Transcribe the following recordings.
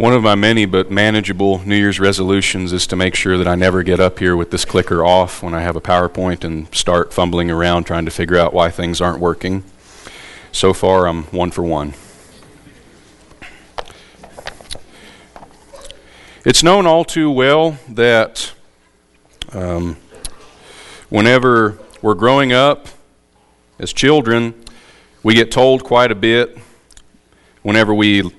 One of my many but manageable New Year's resolutions is to make sure that I never get up here with this clicker off when I have a PowerPoint and start fumbling around trying to figure out why things aren't working. So far, I'm one for one. It's known all too well that um, whenever we're growing up as children, we get told quite a bit whenever we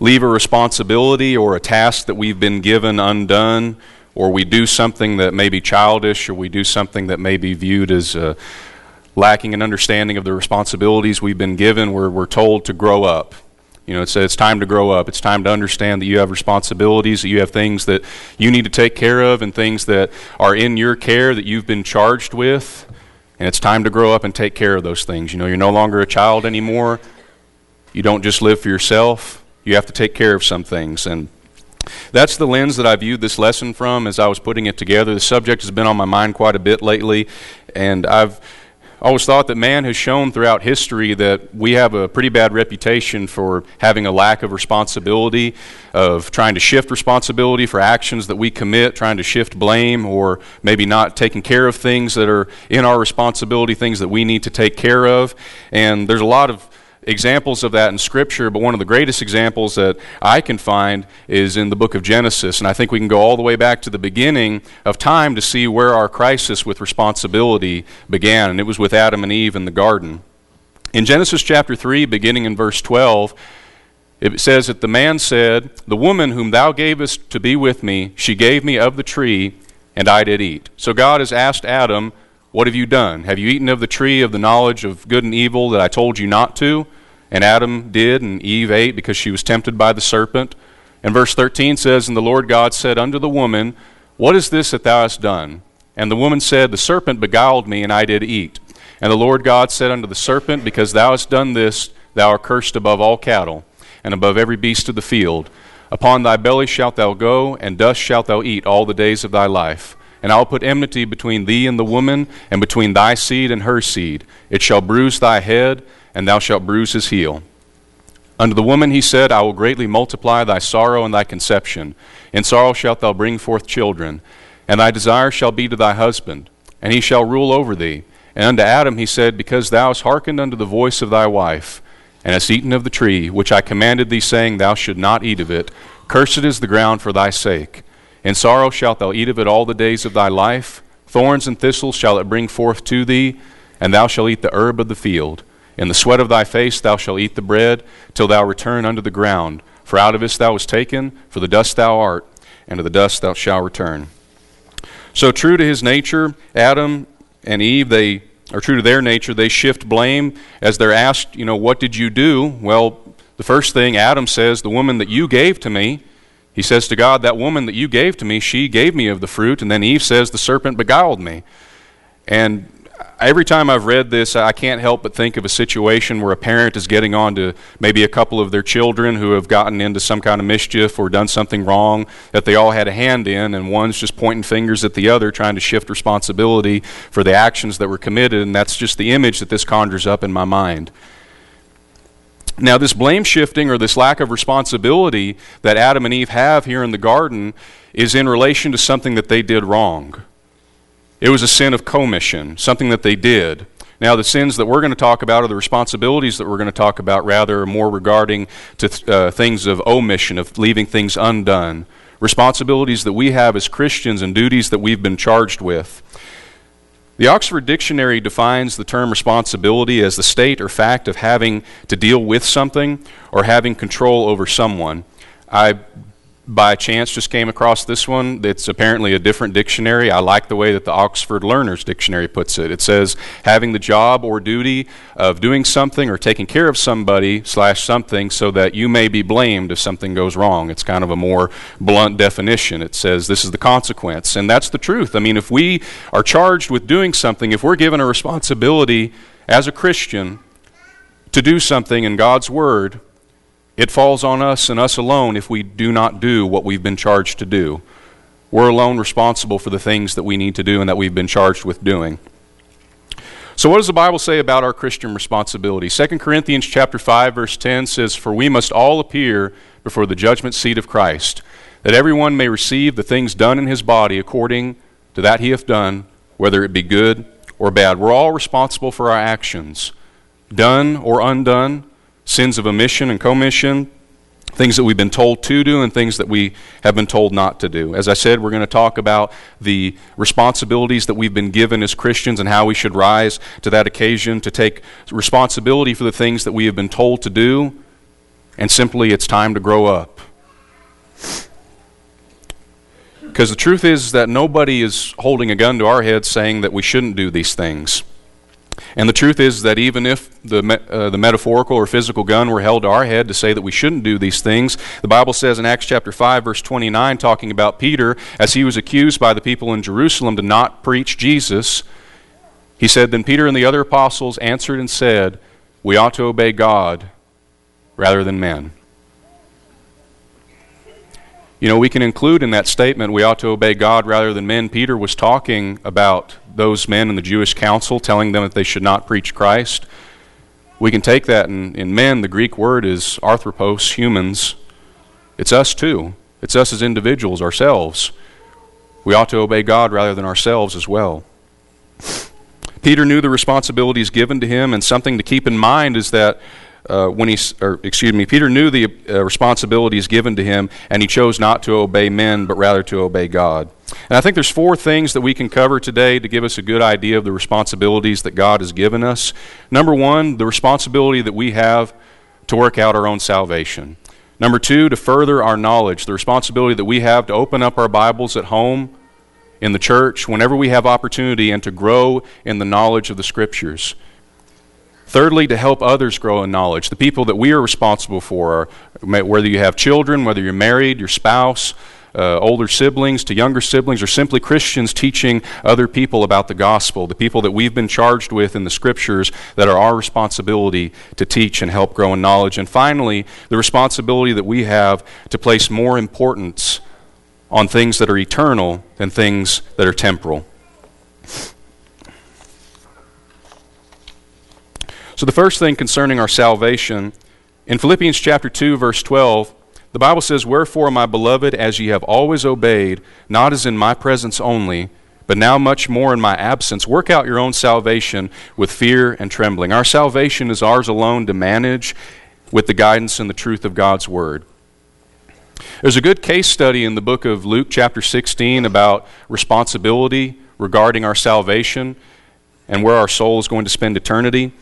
leave a responsibility or a task that we've been given undone, or we do something that may be childish, or we do something that may be viewed as uh, lacking an understanding of the responsibilities we've been given, we're, we're told to grow up. You know, it's, it's time to grow up. It's time to understand that you have responsibilities, that you have things that you need to take care of, and things that are in your care that you've been charged with. And it's time to grow up and take care of those things. You know, you're no longer a child anymore. You don't just live for yourself you have to take care of some things. And that's the lens that I viewed this lesson from as I was putting it together. The subject has been on my mind quite a bit lately, and I've always thought that man has shown throughout history that we have a pretty bad reputation for having a lack of responsibility, of trying to shift responsibility for actions that we commit, trying to shift blame, or maybe not taking care of things that are in our responsibility, things that we need to take care of. And there's a lot of examples of that in Scripture, but one of the greatest examples that I can find is in the book of Genesis. And I think we can go all the way back to the beginning of time to see where our crisis with responsibility began. And it was with Adam and Eve in the garden. In Genesis chapter 3, beginning in verse 12, it says that the man said, The woman whom thou gavest to be with me, she gave me of the tree, and I did eat. So God has asked Adam, What have you done? Have you eaten of the tree of the knowledge of good and evil that I told you not to? And Adam did, and Eve ate because she was tempted by the serpent. And verse 13 says, And the Lord God said unto the woman, What is this that thou hast done? And the woman said, The serpent beguiled me, and I did eat. And the Lord God said unto the serpent, Because thou hast done this, thou art cursed above all cattle, and above every beast of the field. Upon thy belly shalt thou go, and dust shalt thou eat all the days of thy life. And I will put enmity between thee and the woman, and between thy seed and her seed. It shall bruise thy head, and thou shalt bruise his heel. Unto the woman he said, I will greatly multiply thy sorrow and thy conception. In sorrow shalt thou bring forth children, and thy desire shall be to thy husband, and he shall rule over thee. And unto Adam he said, Because thou hast hearkened unto the voice of thy wife, and hast eaten of the tree, which I commanded thee, saying, Thou should not eat of it, cursed is the ground for thy sake. In sorrow shalt thou eat of it all the days of thy life. Thorns and thistles shall it bring forth to thee, and thou shalt eat the herb of the field. In the sweat of thy face thou shalt eat the bread, till thou return unto the ground. For out of it thou wast taken, for the dust thou art, and to the dust thou shalt return. So, true to his nature, Adam and Eve, they are true to their nature. They shift blame as they're asked, you know, what did you do? Well, the first thing Adam says, the woman that you gave to me, he says to God, that woman that you gave to me, she gave me of the fruit. And then Eve says, the serpent beguiled me. And every time I've read this, I can't help but think of a situation where a parent is getting on to maybe a couple of their children who have gotten into some kind of mischief or done something wrong that they all had a hand in, and one's just pointing fingers at the other, trying to shift responsibility for the actions that were committed, and that's just the image that this conjures up in my mind. Now, this blame shifting or this lack of responsibility that Adam and Eve have here in the garden is in relation to something that they did wrong. It was a sin of commission, something that they did. Now, the sins that we're going to talk about, or the responsibilities that we're going to talk about, rather, more regarding to uh, things of omission, of leaving things undone. Responsibilities that we have as Christians and duties that we've been charged with. The Oxford Dictionary defines the term responsibility as the state or fact of having to deal with something or having control over someone. I by chance just came across this one. It's apparently a different dictionary. I like the way that the Oxford Learner's Dictionary puts it. It says having the job or duty of doing something or taking care of somebody slash something so that you may be blamed if something goes wrong. It's kind of a more blunt definition. It says this is the consequence. And that's the truth. I mean, if we are charged with doing something, if we're given a responsibility as a Christian to do something in God's Word, it falls on us and us alone if we do not do what we've been charged to do. We're alone responsible for the things that we need to do and that we've been charged with doing. So what does the Bible say about our Christian responsibility? 2 Corinthians chapter 5 verse 10 says, "For we must all appear before the judgment seat of Christ, that everyone may receive the things done in his body according to that he hath done, whether it be good or bad." We're all responsible for our actions, done or undone, sins of omission and commission, things that we've been told to do and things that we have been told not to do. As I said, we're going to talk about the responsibilities that we've been given as Christians and how we should rise to that occasion to take responsibility for the things that we have been told to do, and simply it's time to grow up. Because the truth is that nobody is holding a gun to our head saying that we shouldn't do these things. And the truth is that even if the, uh, the metaphorical or physical gun were held to our head to say that we shouldn't do these things, the Bible says in Acts chapter 5, verse 29, talking about Peter, as he was accused by the people in Jerusalem to not preach Jesus, he said, Then Peter and the other apostles answered and said, We ought to obey God rather than men. You know, we can include in that statement, we ought to obey God rather than men. Peter was talking about those men in the Jewish council, telling them that they should not preach Christ. We can take that in, in men, the Greek word is anthropos, humans. It's us too. It's us as individuals, ourselves. We ought to obey God rather than ourselves as well. Peter knew the responsibilities given to him, and something to keep in mind is that uh, when he, or excuse me, Peter knew the uh, responsibilities given to him, and he chose not to obey men, but rather to obey God. And I think there's four things that we can cover today to give us a good idea of the responsibilities that God has given us. Number one, the responsibility that we have to work out our own salvation. Number two, to further our knowledge, the responsibility that we have to open up our Bibles at home, in the church, whenever we have opportunity, and to grow in the knowledge of the Scriptures. Thirdly, to help others grow in knowledge. The people that we are responsible for, whether you have children, whether you're married, your spouse, uh, older siblings to younger siblings, or simply Christians teaching other people about the gospel, the people that we've been charged with in the scriptures that are our responsibility to teach and help grow in knowledge. And finally, the responsibility that we have to place more importance on things that are eternal than things that are temporal. So, the first thing concerning our salvation, in Philippians chapter 2, verse 12, the Bible says, Wherefore, my beloved, as ye have always obeyed, not as in my presence only, but now much more in my absence, work out your own salvation with fear and trembling. Our salvation is ours alone to manage with the guidance and the truth of God's Word. There's a good case study in the book of Luke, chapter 16, about responsibility regarding our salvation and where our soul is going to spend eternity.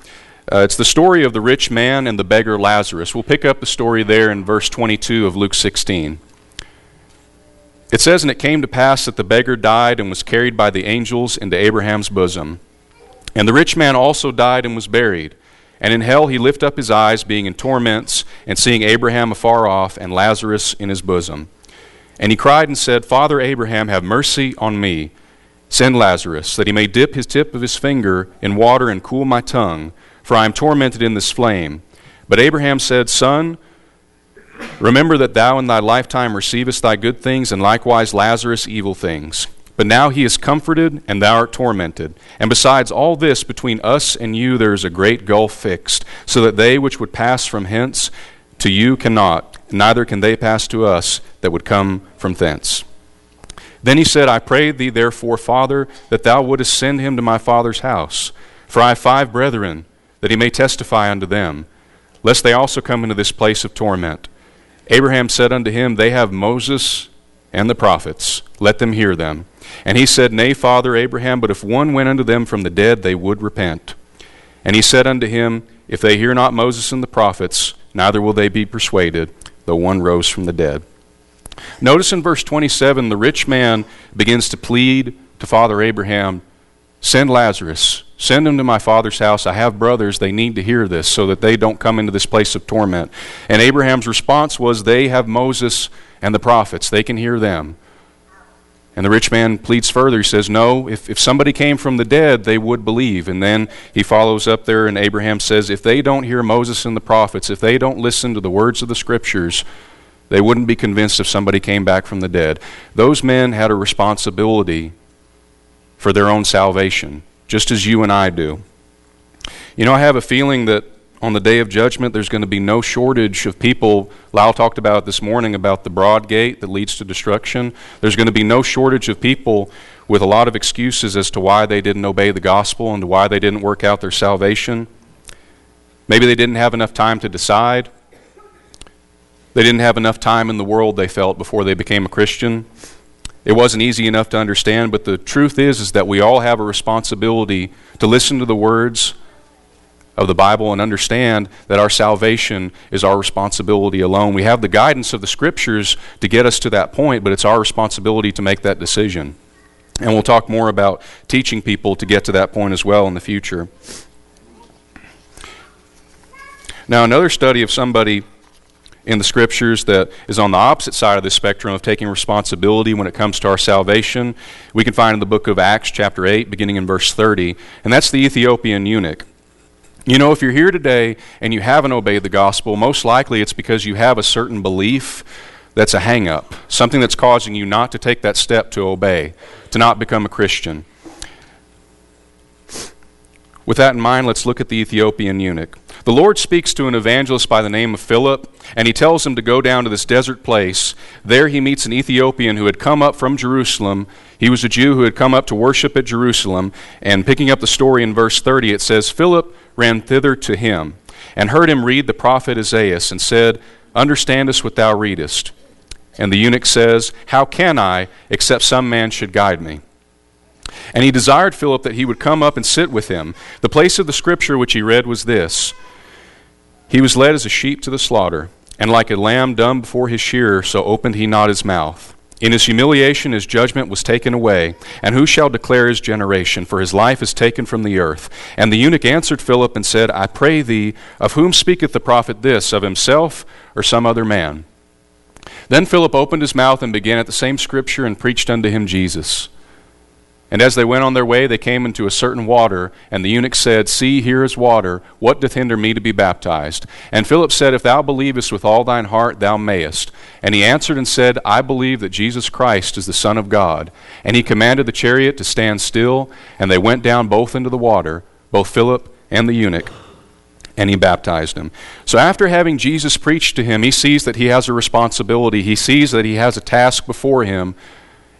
Uh, it's the story of the rich man and the beggar Lazarus. We'll pick up the story there in verse 22 of Luke 16. It says, And it came to pass that the beggar died and was carried by the angels into Abraham's bosom. And the rich man also died and was buried. And in hell he lift up his eyes, being in torments, and seeing Abraham afar off, and Lazarus in his bosom. And he cried and said, Father Abraham, have mercy on me. Send Lazarus, that he may dip his tip of his finger in water and cool my tongue for I am tormented in this flame. But Abraham said, Son, remember that thou in thy lifetime receivest thy good things, and likewise Lazarus evil things. But now he is comforted, and thou art tormented. And besides all this, between us and you there is a great gulf fixed, so that they which would pass from hence to you cannot, neither can they pass to us that would come from thence. Then he said, I pray thee, therefore, Father, that thou wouldest send him to my father's house. For I have five brethren that he may testify unto them, lest they also come into this place of torment. Abraham said unto him, They have Moses and the prophets, let them hear them. And he said, Nay, Father Abraham, but if one went unto them from the dead, they would repent. And he said unto him, If they hear not Moses and the prophets, neither will they be persuaded, though one rose from the dead. Notice in verse 27, the rich man begins to plead to Father Abraham, Send Lazarus Send them to my father's house. I have brothers. They need to hear this so that they don't come into this place of torment. And Abraham's response was, They have Moses and the prophets. They can hear them. And the rich man pleads further. He says, No, if, if somebody came from the dead, they would believe. And then he follows up there, and Abraham says, If they don't hear Moses and the prophets, if they don't listen to the words of the scriptures, they wouldn't be convinced if somebody came back from the dead. Those men had a responsibility for their own salvation just as you and I do. You know, I have a feeling that on the day of judgment, there's going to be no shortage of people. Lyle talked about this morning about the broad gate that leads to destruction. There's going to be no shortage of people with a lot of excuses as to why they didn't obey the gospel and why they didn't work out their salvation. Maybe they didn't have enough time to decide. They didn't have enough time in the world, they felt, before they became a Christian. It wasn't easy enough to understand, but the truth is, is that we all have a responsibility to listen to the words of the Bible and understand that our salvation is our responsibility alone. We have the guidance of the Scriptures to get us to that point, but it's our responsibility to make that decision. And we'll talk more about teaching people to get to that point as well in the future. Now, another study of somebody in the scriptures that is on the opposite side of the spectrum of taking responsibility when it comes to our salvation, we can find in the book of Acts, chapter 8, beginning in verse 30, and that's the Ethiopian eunuch. You know, if you're here today and you haven't obeyed the gospel, most likely it's because you have a certain belief that's a hang up, something that's causing you not to take that step to obey, to not become a Christian. With that in mind, let's look at the Ethiopian eunuch. The Lord speaks to an evangelist by the name of Philip, and he tells him to go down to this desert place. There he meets an Ethiopian who had come up from Jerusalem. He was a Jew who had come up to worship at Jerusalem. And picking up the story in verse 30, it says Philip ran thither to him, and heard him read the prophet Isaiah, and said, Understandest what thou readest? And the eunuch says, How can I, except some man should guide me? And he desired Philip that he would come up and sit with him. The place of the scripture which he read was this He was led as a sheep to the slaughter, and like a lamb dumb before his shearer, so opened he not his mouth. In his humiliation, his judgment was taken away. And who shall declare his generation? For his life is taken from the earth. And the eunuch answered Philip and said, I pray thee, of whom speaketh the prophet this, of himself or some other man? Then Philip opened his mouth and began at the same scripture and preached unto him Jesus. And as they went on their way, they came into a certain water, and the eunuch said, See, here is water. What doth hinder me to be baptized? And Philip said, If thou believest with all thine heart, thou mayest. And he answered and said, I believe that Jesus Christ is the Son of God. And he commanded the chariot to stand still, and they went down both into the water, both Philip and the eunuch and he baptized him. So, after having Jesus preached to him, he sees that he has a responsibility. He sees that he has a task before him,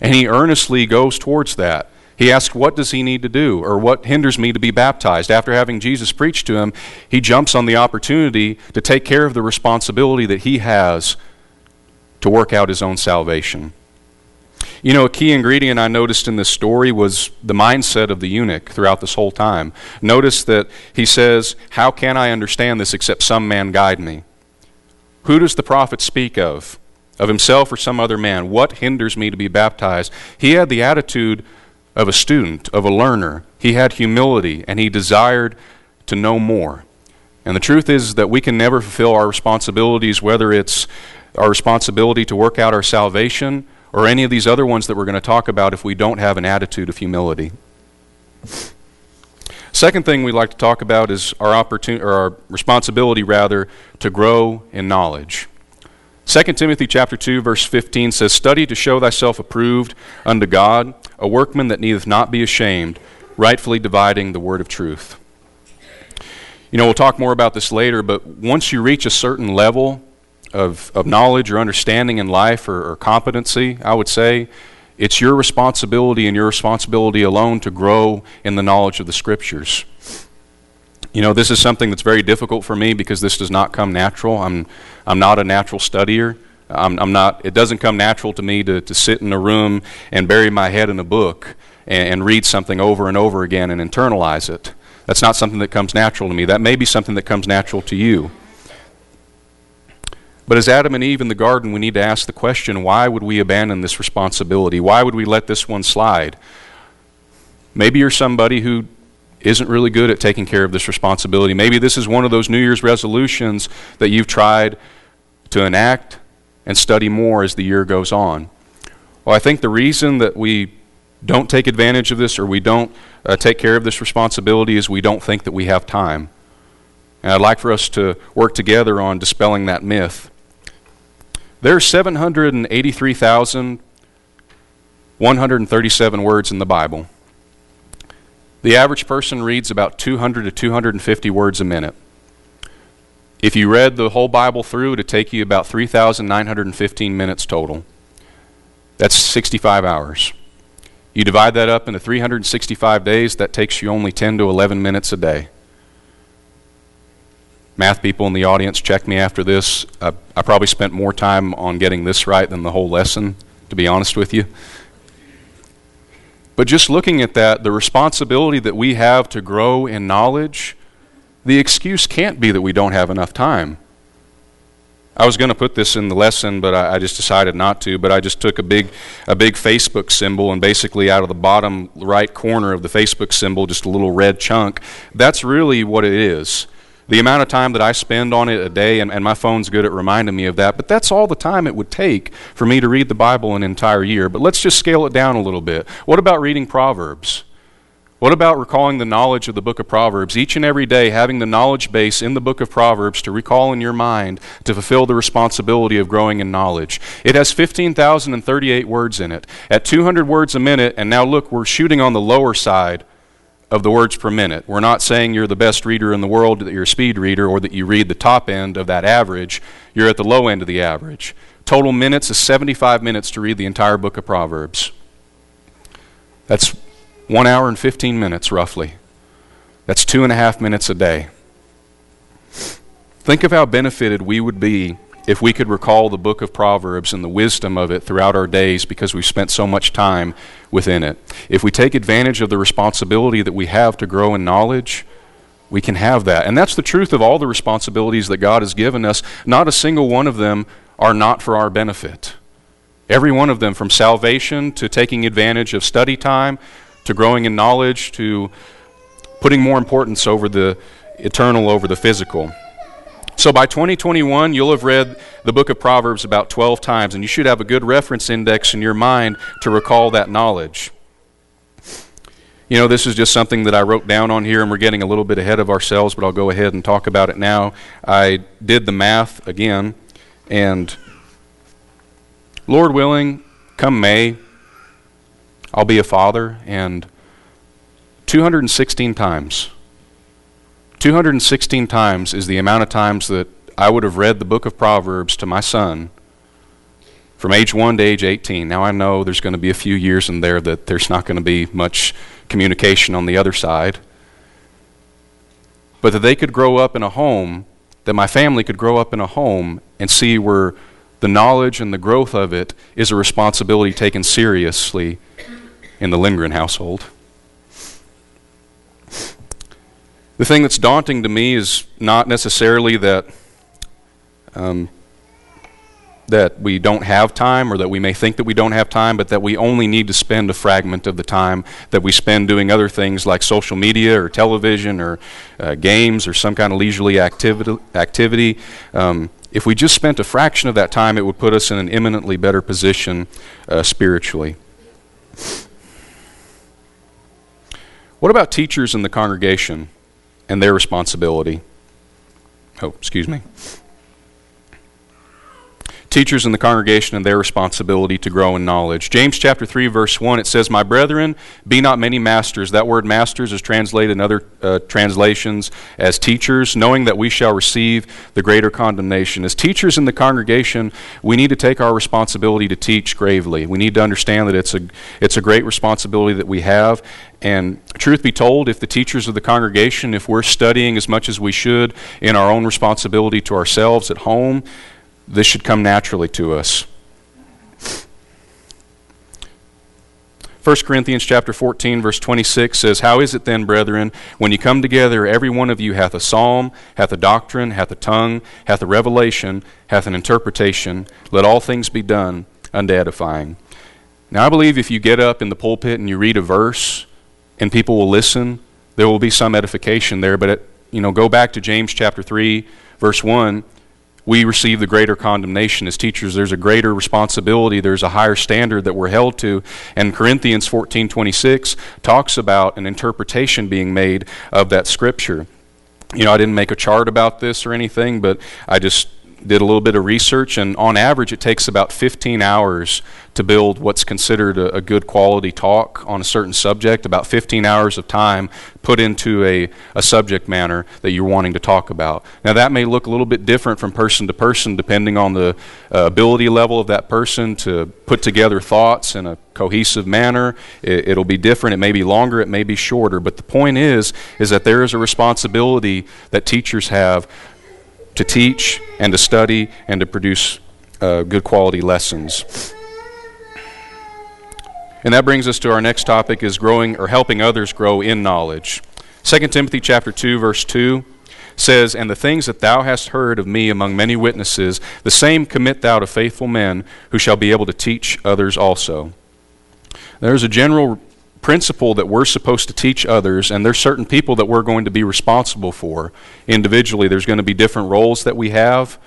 and he earnestly goes towards that. He asks, What does he need to do? Or what hinders me to be baptized? After having Jesus preach to him, he jumps on the opportunity to take care of the responsibility that he has to work out his own salvation. You know, a key ingredient I noticed in this story was the mindset of the eunuch throughout this whole time. Notice that he says, How can I understand this except some man guide me? Who does the prophet speak of? Of himself or some other man? What hinders me to be baptized? He had the attitude of a student, of a learner. He had humility, and he desired to know more. And the truth is that we can never fulfill our responsibilities, whether it's our responsibility to work out our salvation or any of these other ones that we're going to talk about, if we don't have an attitude of humility. Second thing we'd like to talk about is our opportunity or our responsibility rather to grow in knowledge. 2 Timothy chapter 2 verse 15 says study to show thyself approved unto God a workman that needeth not be ashamed, rightfully dividing the word of truth. You know, we'll talk more about this later, but once you reach a certain level of, of knowledge or understanding in life or, or competency, I would say, it's your responsibility and your responsibility alone to grow in the knowledge of the Scriptures. You know, this is something that's very difficult for me because this does not come natural. I'm, I'm not a natural studier. I'm, I'm not, it doesn't come natural to me to, to sit in a room and bury my head in a book and, and read something over and over again and internalize it. That's not something that comes natural to me. That may be something that comes natural to you. But as Adam and Eve in the garden, we need to ask the question why would we abandon this responsibility? Why would we let this one slide? Maybe you're somebody who isn't really good at taking care of this responsibility. Maybe this is one of those New Year's resolutions that you've tried to enact and study more as the year goes on. Well, I think the reason that we don't take advantage of this or we don't uh, take care of this responsibility is we don't think that we have time. And I'd like for us to work together on dispelling that myth. There are 783,137 words in the Bible. The average person reads about 200 to 250 words a minute. If you read the whole Bible through, it would take you about 3,915 minutes total. That's 65 hours. You divide that up into 365 days, that takes you only 10 to 11 minutes a day. Math people in the audience, check me after this. I, I probably spent more time on getting this right than the whole lesson, to be honest with you. But just looking at that, the responsibility that we have to grow in knowledge, the excuse can't be that we don't have enough time. I was going to put this in the lesson, but I, I, just decided not to. But I just took a big, a big Facebook symbol, and basically out of the bottom right corner of the Facebook symbol, just a little red chunk. That's really what it is. The amount of time that I spend on it a day, and, and my phone's good at reminding me of that, but that's all the time it would take for me to read the Bible an entire year. But let's just scale it down a little bit. What about reading Proverbs? What about recalling the knowledge of the book of Proverbs? Each and every day, having the knowledge base in the book of Proverbs to recall in your mind to fulfill the responsibility of growing in knowledge. It has 15,038 words in it. At 200 words a minute, and now look, we're shooting on the lower side of the words per minute. We're not saying you're the best reader in the world, that you're a speed reader, or that you read the top end of that average. You're at the low end of the average. Total minutes is 75 minutes to read the entire book of Proverbs. That's one hour and 15 minutes, roughly. That's two and a half minutes a day. Think of how benefited we would be if we could recall the book of Proverbs and the wisdom of it throughout our days because we've spent so much time within it. If we take advantage of the responsibility that we have to grow in knowledge, we can have that. And that's the truth of all the responsibilities that God has given us. Not a single one of them are not for our benefit. Every one of them, from salvation to taking advantage of study time to growing in knowledge, to putting more importance over the eternal over the physical. So by 2021, you'll have read the book of Proverbs about 12 times, and you should have a good reference index in your mind to recall that knowledge. You know, this is just something that I wrote down on here, and we're getting a little bit ahead of ourselves, but I'll go ahead and talk about it now. I did the math again, and Lord willing, come May, I'll be a father, and 216 times. 216 times is the amount of times that I would have read the book of Proverbs to my son from age 1 to age 18. Now, I know there's going to be a few years in there that there's not going to be much communication on the other side. But that they could grow up in a home, that my family could grow up in a home and see where the knowledge and the growth of it is a responsibility taken seriously in the Lindgren household. The thing that's daunting to me is not necessarily that um, that we don't have time or that we may think that we don't have time, but that we only need to spend a fragment of the time that we spend doing other things like social media or television or uh, games or some kind of leisurely activity. activity. Um, if we just spent a fraction of that time, it would put us in an eminently better position uh, spiritually. What about teachers in the congregation and their responsibility? Oh, excuse me teachers in the congregation and their responsibility to grow in knowledge. James chapter 3 verse 1 it says, "My brethren, be not many masters." That word masters is translated in other uh, translations as teachers, knowing that we shall receive the greater condemnation. As teachers in the congregation, we need to take our responsibility to teach gravely. We need to understand that it's a it's a great responsibility that we have and truth be told, if the teachers of the congregation, if we're studying as much as we should in our own responsibility to ourselves at home, this should come naturally to us. 1 Corinthians chapter 14 verse 26 says, How is it then, brethren, when you come together, every one of you hath a psalm, hath a doctrine, hath a tongue, hath a revelation, hath an interpretation, let all things be done unto edifying. Now I believe if you get up in the pulpit and you read a verse and people will listen, there will be some edification there, but it, you know, go back to James chapter 3 verse 1 we receive the greater condemnation. As teachers there's a greater responsibility there's a higher standard that we're held to. And corinthians 14.26 talks about an interpretation being made of that scripture. You know i didn't make a chart about this or anything but i just did a little bit of research, and on average, it takes about 15 hours to build what's considered a, a, good quality talk on a certain subject. About 15 hours of time put into a, a subject matter that you're wanting to talk about. Now, that may look a little bit different from person to person, depending on the uh, ability level of that person to put together thoughts in a cohesive manner. It, it'll be different. It may be longer. It may be shorter. But the point is, is that there is a responsibility that teachers have to teach and to study and to produce uh, good quality lessons. And that brings us to our next topic is growing or helping others grow in knowledge. 2 Timothy chapter 2 verse 2 says, "And the things that thou hast heard of me among many witnesses, the same commit thou to faithful men who shall be able to teach others also." There's a general principle that we're supposed to teach others, and there's certain people that we're going to be responsible for individually. There's going to be different roles that we have.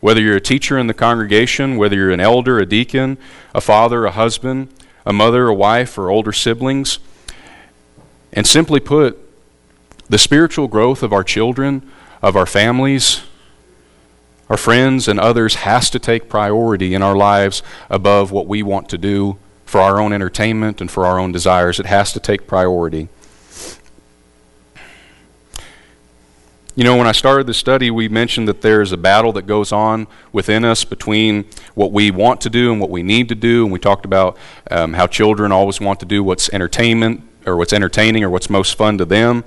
Whether you're a teacher in the congregation, whether you're an elder, a deacon, a father, a husband, a mother, a wife, or older siblings. And simply put, the spiritual growth of our children, of our families, our friends, and others has to take priority in our lives above what we want to do for our own entertainment and for our own desires. It has to take priority. You know, when I started the study, we mentioned that there is a battle that goes on within us between what we want to do and what we need to do. And we talked about um, how children always want to do what's entertainment or what's entertaining or what's most fun to them.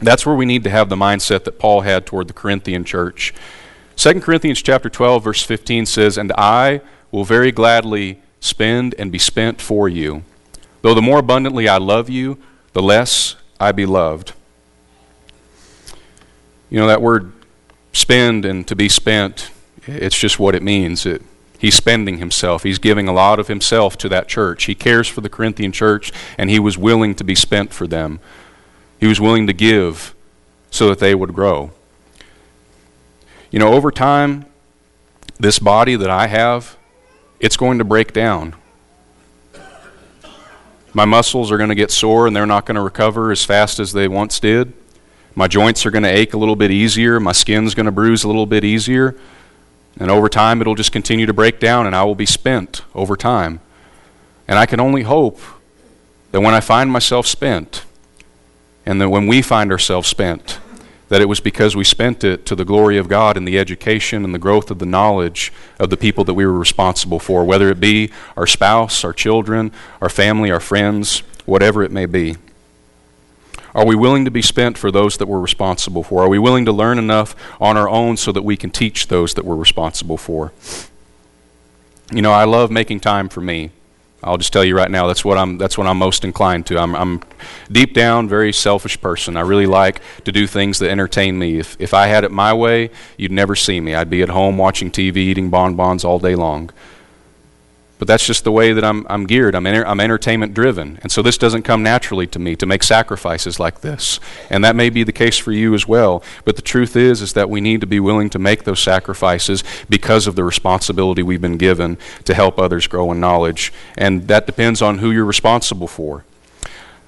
That's where we need to have the mindset that Paul had toward the Corinthian church. 2 Corinthians chapter 12 verse 15 says, "And I will very gladly spend and be spent for you. Though the more abundantly I love you, the less I be loved." You know, that word spend and to be spent, it's just what it means. It, he's spending himself. He's giving a lot of himself to that church. He cares for the Corinthian church, and he was willing to be spent for them. He was willing to give so that they would grow. You know, over time, this body that I have, it's going to break down. My muscles are going to get sore and they're not going to recover as fast as they once did. My joints are going to ache a little bit easier. My skin's going to bruise a little bit easier. And over time, it'll just continue to break down, and I will be spent over time. And I can only hope that when I find myself spent, and that when we find ourselves spent, that it was because we spent it to the glory of God in the education and the growth of the knowledge of the people that we were responsible for, whether it be our spouse, our children, our family, our friends, whatever it may be. Are we willing to be spent for those that we're responsible for? Are we willing to learn enough on our own so that we can teach those that we're responsible for? You know, I love making time for me. I'll just tell you right now, that's what I'm, that's what I'm most inclined to. I'm, I'm deep down very selfish person. I really like to do things that entertain me. If, if I had it my way, you'd never see me. I'd be at home watching TV, eating bonbons all day long. But that's just the way that I'm, I'm geared. I'm, enter, I'm entertainment driven. And so this doesn't come naturally to me to make sacrifices like this. And that may be the case for you as well. But the truth is, is that we need to be willing to make those sacrifices because of the responsibility we've been given to help others grow in knowledge. And that depends on who you're responsible for.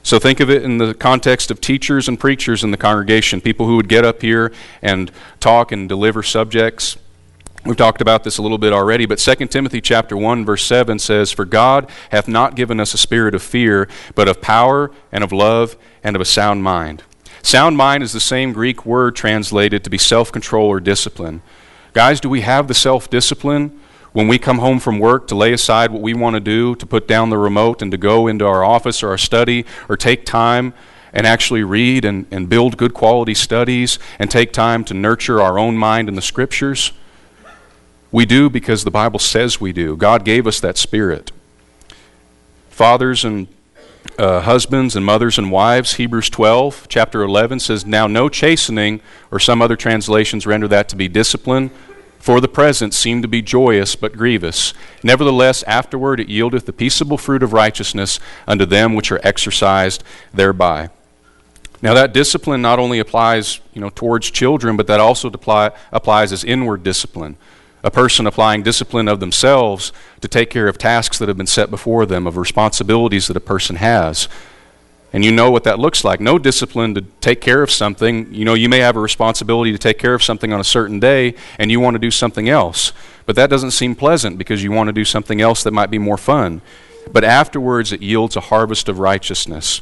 So think of it in the context of teachers and preachers in the congregation, people who would get up here and talk and deliver subjects We've talked about this a little bit already, but 2 Timothy chapter 1 verse 7 says, "For God hath not given us a spirit of fear, but of power and of love and of a sound mind." Sound mind is the same Greek word translated to be self-control or discipline. Guys, do we have the self-discipline when we come home from work to lay aside what we want to do, to put down the remote and to go into our office or our study or take time and actually read and, and build good quality studies and take time to nurture our own mind in the scriptures? We do because the Bible says we do. God gave us that spirit. Fathers and uh, husbands and mothers and wives, Hebrews 12, chapter 11 says, Now no chastening, or some other translations render that to be discipline, for the present seem to be joyous but grievous. Nevertheless, afterward it yieldeth the peaceable fruit of righteousness unto them which are exercised thereby. Now that discipline not only applies, you know, towards children, but that also apply, applies as inward discipline a person applying discipline of themselves to take care of tasks that have been set before them, of responsibilities that a person has. And you know what that looks like. No discipline to take care of something. You know, you may have a responsibility to take care of something on a certain day and you want to do something else. But that doesn't seem pleasant because you want to do something else that might be more fun. But afterwards, it yields a harvest of righteousness.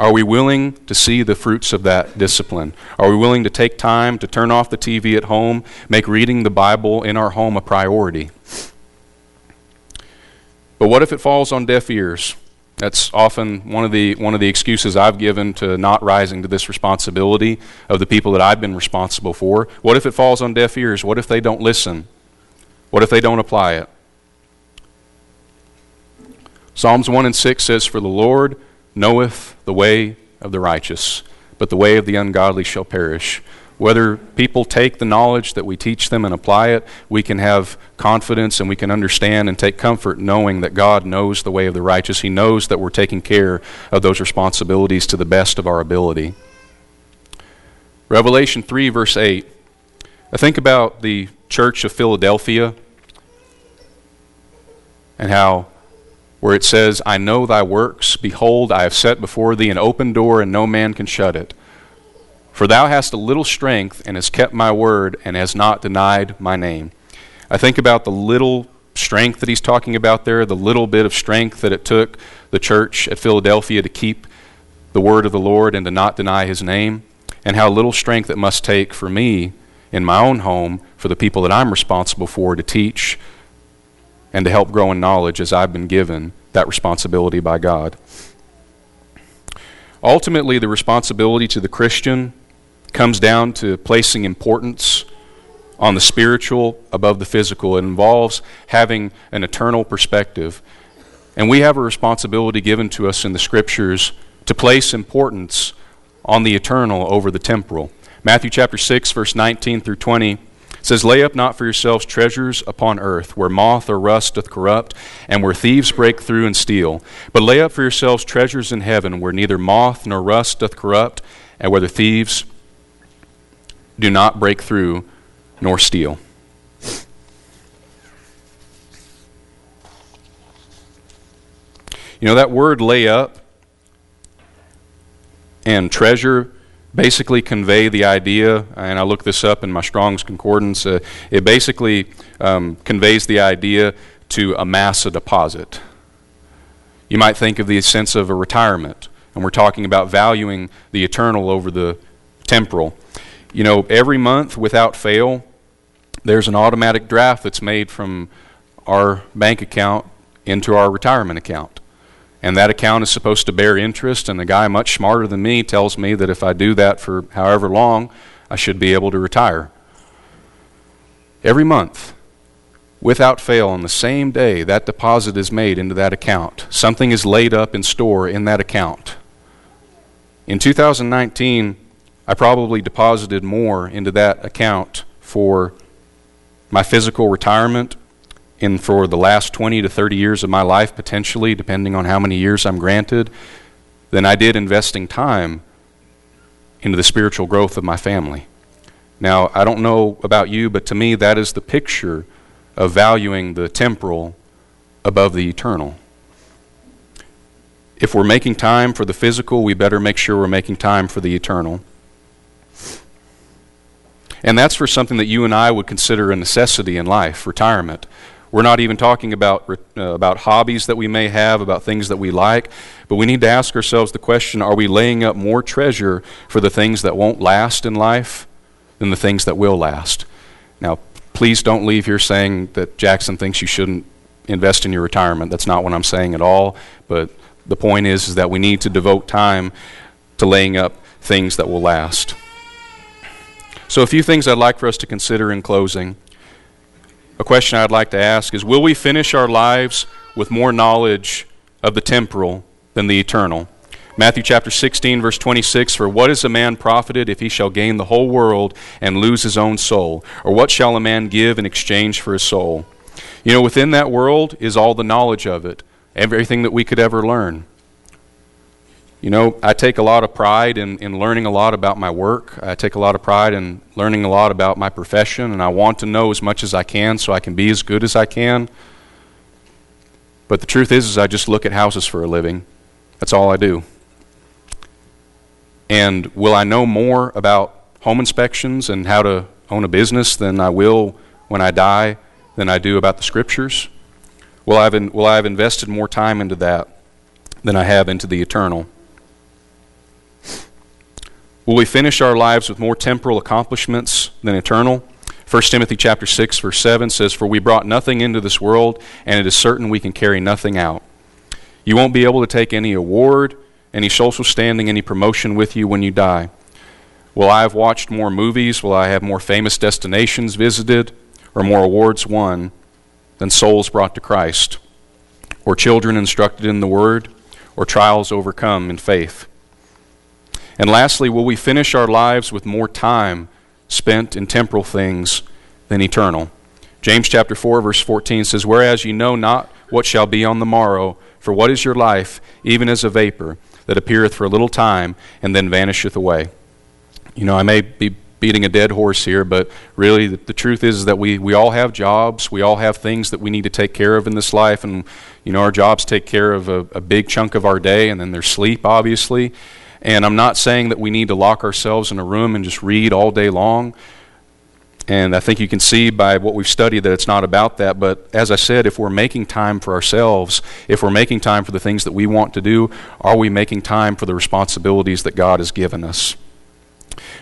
Are we willing to see the fruits of that discipline? Are we willing to take time to turn off the TV at home, make reading the Bible in our home a priority? But what if it falls on deaf ears? That's often one of the one of the excuses I've given to not rising to this responsibility of the people that I've been responsible for. What if it falls on deaf ears? What if they don't listen? What if they don't apply it? Psalms 1 and 6 says, For the Lord knoweth the way of the righteous, but the way of the ungodly shall perish. Whether people take the knowledge that we teach them and apply it, we can have confidence and we can understand and take comfort knowing that God knows the way of the righteous. He knows that we're taking care of those responsibilities to the best of our ability. Revelation 3, verse 8. I think about the church of Philadelphia and how where it says, I know thy works. Behold, I have set before thee an open door, and no man can shut it. For thou hast a little strength, and hast kept my word, and hast not denied my name. I think about the little strength that he's talking about there, the little bit of strength that it took the church at Philadelphia to keep the word of the Lord and to not deny his name, and how little strength it must take for me in my own home, for the people that I'm responsible for, to teach and to help grow in knowledge as I've been given that responsibility by God. Ultimately, the responsibility to the Christian comes down to placing importance on the spiritual above the physical. It involves having an eternal perspective. And we have a responsibility given to us in the Scriptures to place importance on the eternal over the temporal. Matthew chapter 6, verse 19 through 20 says, Lay up not for yourselves treasures upon earth, where moth or rust doth corrupt, and where thieves break through and steal. But lay up for yourselves treasures in heaven, where neither moth nor rust doth corrupt, and where the thieves do not break through nor steal. You know, that word lay up and treasure basically convey the idea, and I looked this up in my Strong's Concordance, uh, it basically um, conveys the idea to amass a deposit. You might think of the sense of a retirement, and we're talking about valuing the eternal over the temporal. You know, every month without fail, there's an automatic draft that's made from our bank account into our retirement account and that account is supposed to bear interest, and the guy much smarter than me tells me that if I do that for however long, I should be able to retire. Every month, without fail, on the same day, that deposit is made into that account. Something is laid up in store in that account. In 2019, I probably deposited more into that account for my physical retirement in for the last 20 to 30 years of my life, potentially, depending on how many years I'm granted, than I did investing time into the spiritual growth of my family. Now, I don't know about you, but to me, that is the picture of valuing the temporal above the eternal. If we're making time for the physical, we better make sure we're making time for the eternal. And that's for something that you and I would consider a necessity in life retirement. We're not even talking about, uh, about hobbies that we may have, about things that we like, but we need to ask ourselves the question are we laying up more treasure for the things that won't last in life than the things that will last? Now, please don't leave here saying that Jackson thinks you shouldn't invest in your retirement. That's not what I'm saying at all, but the point is, is that we need to devote time to laying up things that will last. So, a few things I'd like for us to consider in closing a question I'd like to ask is Will we finish our lives with more knowledge of the temporal than the eternal? Matthew chapter 16, verse 26 For what is a man profited if he shall gain the whole world and lose his own soul? Or what shall a man give in exchange for his soul? You know, within that world is all the knowledge of it, everything that we could ever learn. You know, I take a lot of pride in, in learning a lot about my work. I take a lot of pride in learning a lot about my profession, and I want to know as much as I can so I can be as good as I can. But the truth is, is I just look at houses for a living. That's all I do. And will I know more about home inspections and how to own a business than I will when I die than I do about the scriptures? Will I have, in, will I have invested more time into that than I have into the eternal? Will we finish our lives with more temporal accomplishments than eternal? 1 Timothy chapter 6 verse 7 says for we brought nothing into this world and it is certain we can carry nothing out. You won't be able to take any award, any social standing, any promotion with you when you die. Will I have watched more movies? Will I have more famous destinations visited or more awards won than souls brought to Christ or children instructed in the word or trials overcome in faith? And lastly, will we finish our lives with more time spent in temporal things than eternal? James chapter 4 verse 14 says, "Whereas ye know not what shall be on the morrow, for what is your life, even as a vapor that appeareth for a little time and then vanisheth away?" You know, I may be beating a dead horse here, but really the, the, truth is that we, we all have jobs. We all have things that we need to take care of in this life. And, you know, our jobs take care of a, a big chunk of our day, and then there's sleep, obviously. And I'm not saying that we need to lock ourselves in a room and just read all day long. And I think you can see by what we've studied that it's not about that. But as I said, if we're making time for ourselves, if we're making time for the things that we want to do, are we making time for the responsibilities that God has given us?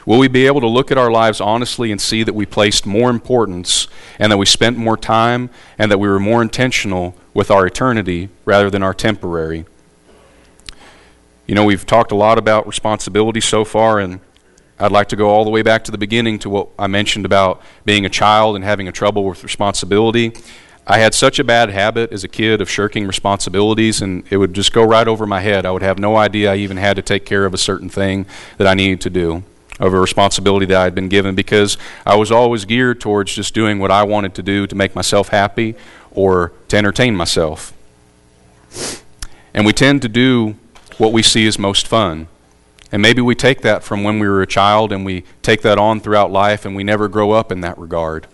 Will we be able to look at our lives honestly and see that we placed more importance and that we spent more time and that we were more intentional with our eternity rather than our temporary? You know, we've talked a lot about responsibility so far, and I'd like to go all the way back to the beginning to what I mentioned about being a child and having a trouble with responsibility. I had such a bad habit as a kid of shirking responsibilities, and it would just go right over my head. I would have no idea I even had to take care of a certain thing that I needed to do, of a responsibility that I had been given, because I was always geared towards just doing what I wanted to do to make myself happy or to entertain myself. And we tend to do what we see as most fun. And maybe we take that from when we were a child and we take that on throughout life and we never grow up in that regard.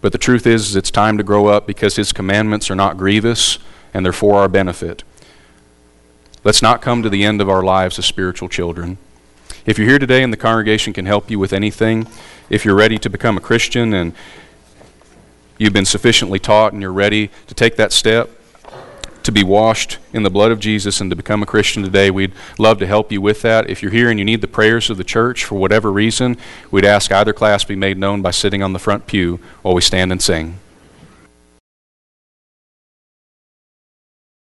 But the truth is, it's time to grow up because His commandments are not grievous and they're for our benefit. Let's not come to the end of our lives as spiritual children. If you're here today and the congregation can help you with anything, if you're ready to become a Christian and you've been sufficiently taught and you're ready to take that step, to be washed in the blood of Jesus and to become a Christian today, we'd love to help you with that. If you're here and you need the prayers of the church for whatever reason, we'd ask either class be made known by sitting on the front pew while we stand and sing.